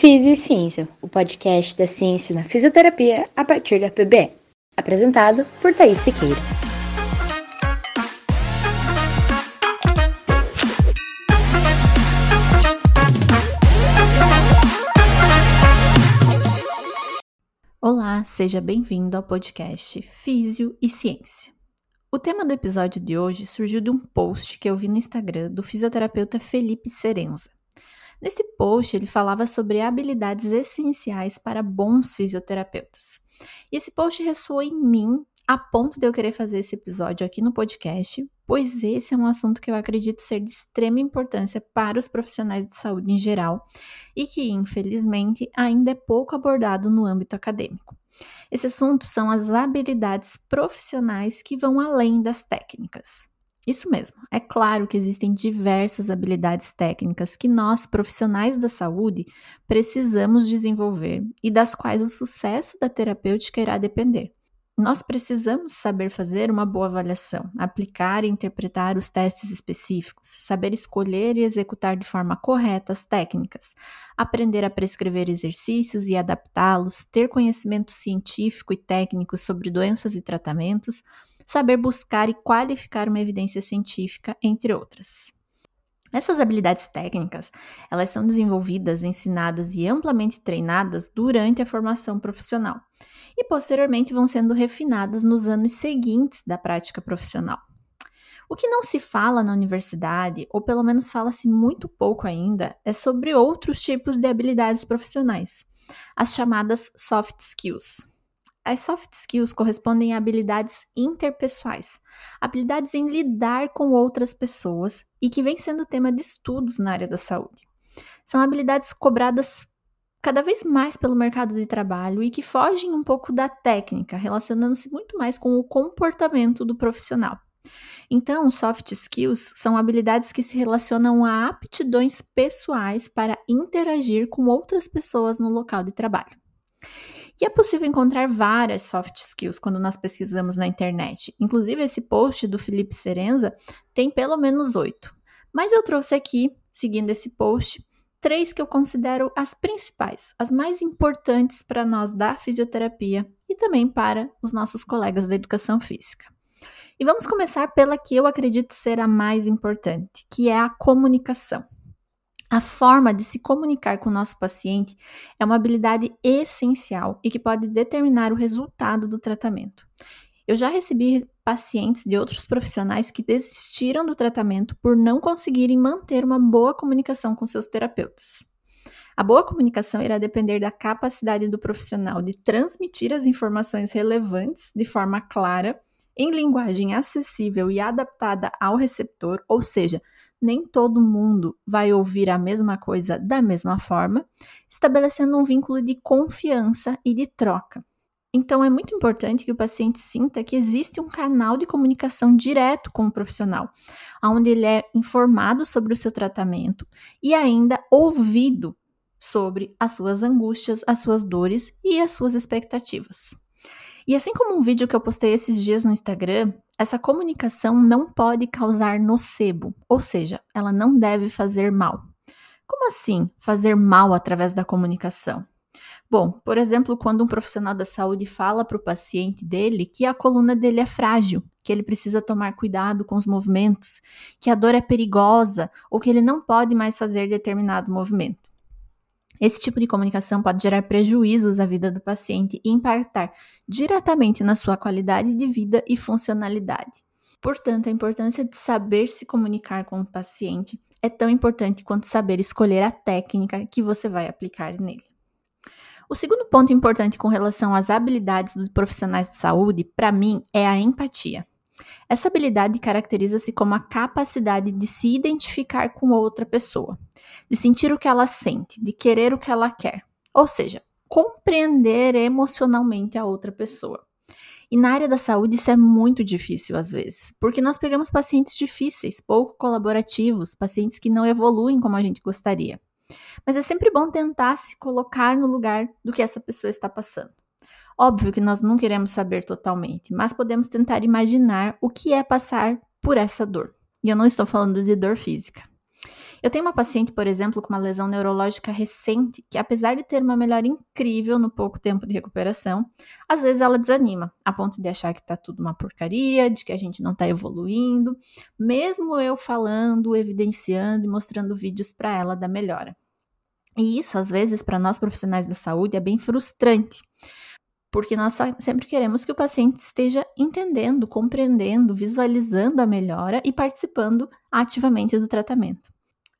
Físio e Ciência, o podcast da ciência na fisioterapia a partir da PBE. Apresentado por Thaís Siqueira. Olá, seja bem-vindo ao podcast Físio e Ciência. O tema do episódio de hoje surgiu de um post que eu vi no Instagram do fisioterapeuta Felipe Serenza. Neste post, ele falava sobre habilidades essenciais para bons fisioterapeutas. E esse post ressoou em mim a ponto de eu querer fazer esse episódio aqui no podcast, pois esse é um assunto que eu acredito ser de extrema importância para os profissionais de saúde em geral e que, infelizmente, ainda é pouco abordado no âmbito acadêmico. Esse assunto são as habilidades profissionais que vão além das técnicas. Isso mesmo. É claro que existem diversas habilidades técnicas que nós, profissionais da saúde, precisamos desenvolver e das quais o sucesso da terapêutica irá depender. Nós precisamos saber fazer uma boa avaliação, aplicar e interpretar os testes específicos, saber escolher e executar de forma correta as técnicas, aprender a prescrever exercícios e adaptá-los, ter conhecimento científico e técnico sobre doenças e tratamentos, saber buscar e qualificar uma evidência científica, entre outras. Essas habilidades técnicas, elas são desenvolvidas, ensinadas e amplamente treinadas durante a formação profissional e posteriormente vão sendo refinadas nos anos seguintes da prática profissional. O que não se fala na universidade, ou pelo menos fala-se muito pouco ainda, é sobre outros tipos de habilidades profissionais, as chamadas soft skills. As soft skills correspondem a habilidades interpessoais, habilidades em lidar com outras pessoas e que vem sendo tema de estudos na área da saúde. São habilidades cobradas cada vez mais pelo mercado de trabalho e que fogem um pouco da técnica, relacionando-se muito mais com o comportamento do profissional. Então, soft skills são habilidades que se relacionam a aptidões pessoais para interagir com outras pessoas no local de trabalho. E é possível encontrar várias soft skills quando nós pesquisamos na internet. Inclusive, esse post do Felipe Serenza tem pelo menos oito. Mas eu trouxe aqui, seguindo esse post, três que eu considero as principais, as mais importantes para nós da fisioterapia e também para os nossos colegas da educação física. E vamos começar pela que eu acredito ser a mais importante, que é a comunicação. A forma de se comunicar com o nosso paciente é uma habilidade essencial e que pode determinar o resultado do tratamento. Eu já recebi pacientes de outros profissionais que desistiram do tratamento por não conseguirem manter uma boa comunicação com seus terapeutas. A boa comunicação irá depender da capacidade do profissional de transmitir as informações relevantes de forma clara, em linguagem acessível e adaptada ao receptor, ou seja, nem todo mundo vai ouvir a mesma coisa da mesma forma, estabelecendo um vínculo de confiança e de troca. Então, é muito importante que o paciente sinta que existe um canal de comunicação direto com o profissional, onde ele é informado sobre o seu tratamento e ainda ouvido sobre as suas angústias, as suas dores e as suas expectativas. E assim como um vídeo que eu postei esses dias no Instagram, essa comunicação não pode causar nocebo, ou seja, ela não deve fazer mal. Como assim fazer mal através da comunicação? Bom, por exemplo, quando um profissional da saúde fala para o paciente dele que a coluna dele é frágil, que ele precisa tomar cuidado com os movimentos, que a dor é perigosa ou que ele não pode mais fazer determinado movimento. Esse tipo de comunicação pode gerar prejuízos à vida do paciente e impactar diretamente na sua qualidade de vida e funcionalidade. Portanto, a importância de saber se comunicar com o paciente é tão importante quanto saber escolher a técnica que você vai aplicar nele. O segundo ponto importante com relação às habilidades dos profissionais de saúde, para mim, é a empatia. Essa habilidade caracteriza-se como a capacidade de se identificar com outra pessoa, de sentir o que ela sente, de querer o que ela quer. Ou seja, compreender emocionalmente a outra pessoa. E na área da saúde isso é muito difícil às vezes, porque nós pegamos pacientes difíceis, pouco colaborativos, pacientes que não evoluem como a gente gostaria. Mas é sempre bom tentar se colocar no lugar do que essa pessoa está passando. Óbvio que nós não queremos saber totalmente, mas podemos tentar imaginar o que é passar por essa dor. E eu não estou falando de dor física. Eu tenho uma paciente, por exemplo, com uma lesão neurológica recente, que apesar de ter uma melhora incrível no pouco tempo de recuperação, às vezes ela desanima, a ponto de achar que tá tudo uma porcaria, de que a gente não tá evoluindo, mesmo eu falando, evidenciando e mostrando vídeos para ela da melhora. E isso, às vezes, para nós profissionais da saúde é bem frustrante, porque nós sempre queremos que o paciente esteja entendendo, compreendendo, visualizando a melhora e participando ativamente do tratamento.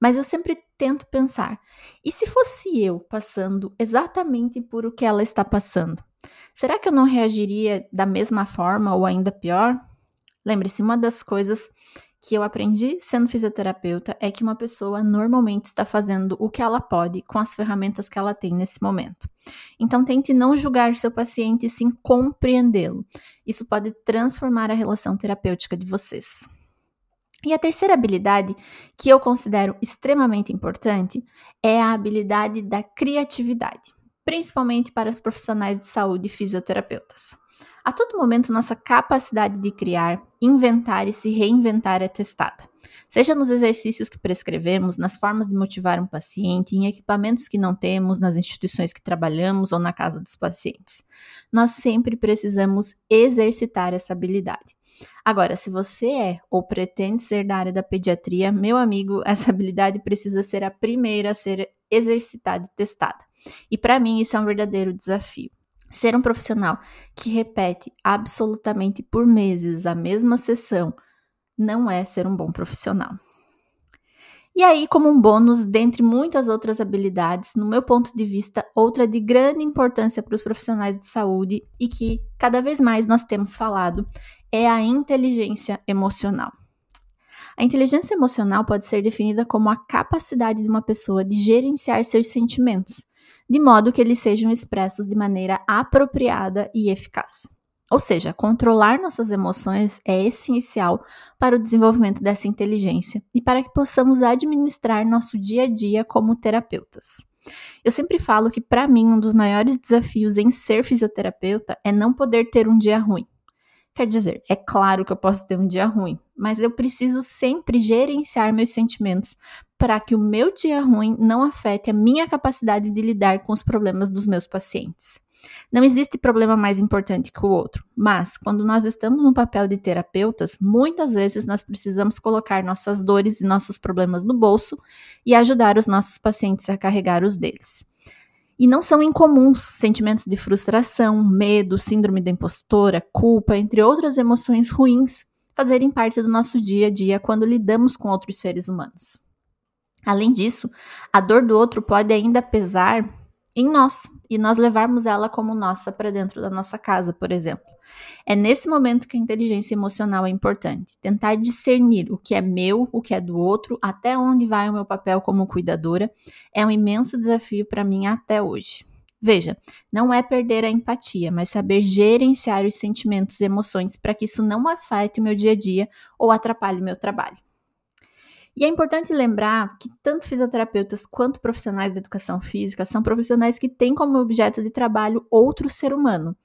Mas eu sempre tento pensar: e se fosse eu passando exatamente por o que ela está passando? Será que eu não reagiria da mesma forma ou ainda pior? Lembre-se, uma das coisas que eu aprendi sendo fisioterapeuta é que uma pessoa normalmente está fazendo o que ela pode com as ferramentas que ela tem nesse momento. Então, tente não julgar seu paciente e sim compreendê-lo. Isso pode transformar a relação terapêutica de vocês. E a terceira habilidade que eu considero extremamente importante é a habilidade da criatividade, principalmente para os profissionais de saúde e fisioterapeutas. A todo momento, nossa capacidade de criar, inventar e se reinventar é testada. Seja nos exercícios que prescrevemos, nas formas de motivar um paciente, em equipamentos que não temos, nas instituições que trabalhamos ou na casa dos pacientes. Nós sempre precisamos exercitar essa habilidade. Agora, se você é ou pretende ser da área da pediatria, meu amigo, essa habilidade precisa ser a primeira a ser exercitada e testada. E para mim, isso é um verdadeiro desafio. Ser um profissional que repete absolutamente por meses a mesma sessão não é ser um bom profissional. E aí, como um bônus, dentre muitas outras habilidades, no meu ponto de vista, outra de grande importância para os profissionais de saúde e que cada vez mais nós temos falado é a inteligência emocional. A inteligência emocional pode ser definida como a capacidade de uma pessoa de gerenciar seus sentimentos de modo que eles sejam expressos de maneira apropriada e eficaz. Ou seja, controlar nossas emoções é essencial para o desenvolvimento dessa inteligência e para que possamos administrar nosso dia a dia como terapeutas. Eu sempre falo que, para mim, um dos maiores desafios em ser fisioterapeuta é não poder ter um dia ruim. Quer dizer, é claro que eu posso ter um dia ruim, mas eu preciso sempre gerenciar meus sentimentos para que o meu dia ruim não afete a minha capacidade de lidar com os problemas dos meus pacientes. Não existe problema mais importante que o outro, mas quando nós estamos no papel de terapeutas, muitas vezes nós precisamos colocar nossas dores e nossos problemas no bolso e ajudar os nossos pacientes a carregar os deles. E não são incomuns sentimentos de frustração, medo, síndrome da impostora, culpa, entre outras emoções ruins, fazerem parte do nosso dia a dia quando lidamos com outros seres humanos. Além disso, a dor do outro pode ainda pesar em nós e nós levarmos ela como nossa para dentro da nossa casa, por exemplo. É nesse momento que a inteligência emocional é importante. Tentar discernir o que é meu, o que é do outro, até onde vai o meu papel como cuidadora, é um imenso desafio para mim até hoje. Veja, não é perder a empatia, mas saber gerenciar os sentimentos e emoções para que isso não afete o meu dia a dia ou atrapalhe o meu trabalho. E é importante lembrar que tanto fisioterapeutas quanto profissionais da educação física são profissionais que têm como objeto de trabalho outro ser humano,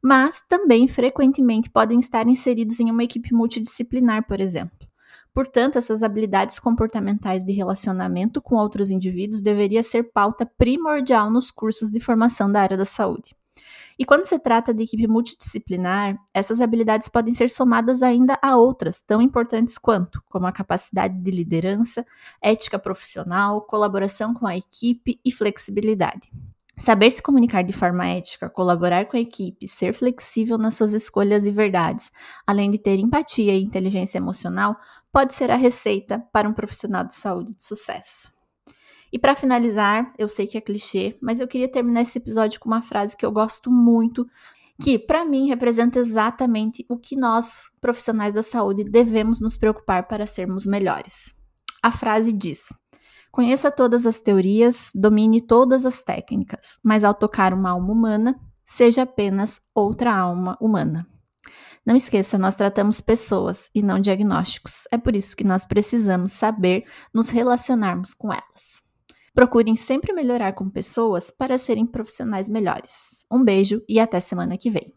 mas também frequentemente podem estar inseridos em uma equipe multidisciplinar, por exemplo. Portanto, essas habilidades comportamentais de relacionamento com outros indivíduos deveria ser pauta primordial nos cursos de formação da área da saúde. E quando se trata de equipe multidisciplinar, essas habilidades podem ser somadas ainda a outras tão importantes quanto, como a capacidade de liderança, ética profissional, colaboração com a equipe e flexibilidade. Saber se comunicar de forma ética, colaborar com a equipe, ser flexível nas suas escolhas e verdades, além de ter empatia e inteligência emocional, pode ser a receita para um profissional de saúde de sucesso. E para finalizar, eu sei que é clichê, mas eu queria terminar esse episódio com uma frase que eu gosto muito, que para mim representa exatamente o que nós, profissionais da saúde, devemos nos preocupar para sermos melhores. A frase diz: Conheça todas as teorias, domine todas as técnicas, mas ao tocar uma alma humana, seja apenas outra alma humana. Não esqueça, nós tratamos pessoas e não diagnósticos. É por isso que nós precisamos saber nos relacionarmos com elas. Procurem sempre melhorar com pessoas para serem profissionais melhores. Um beijo e até semana que vem.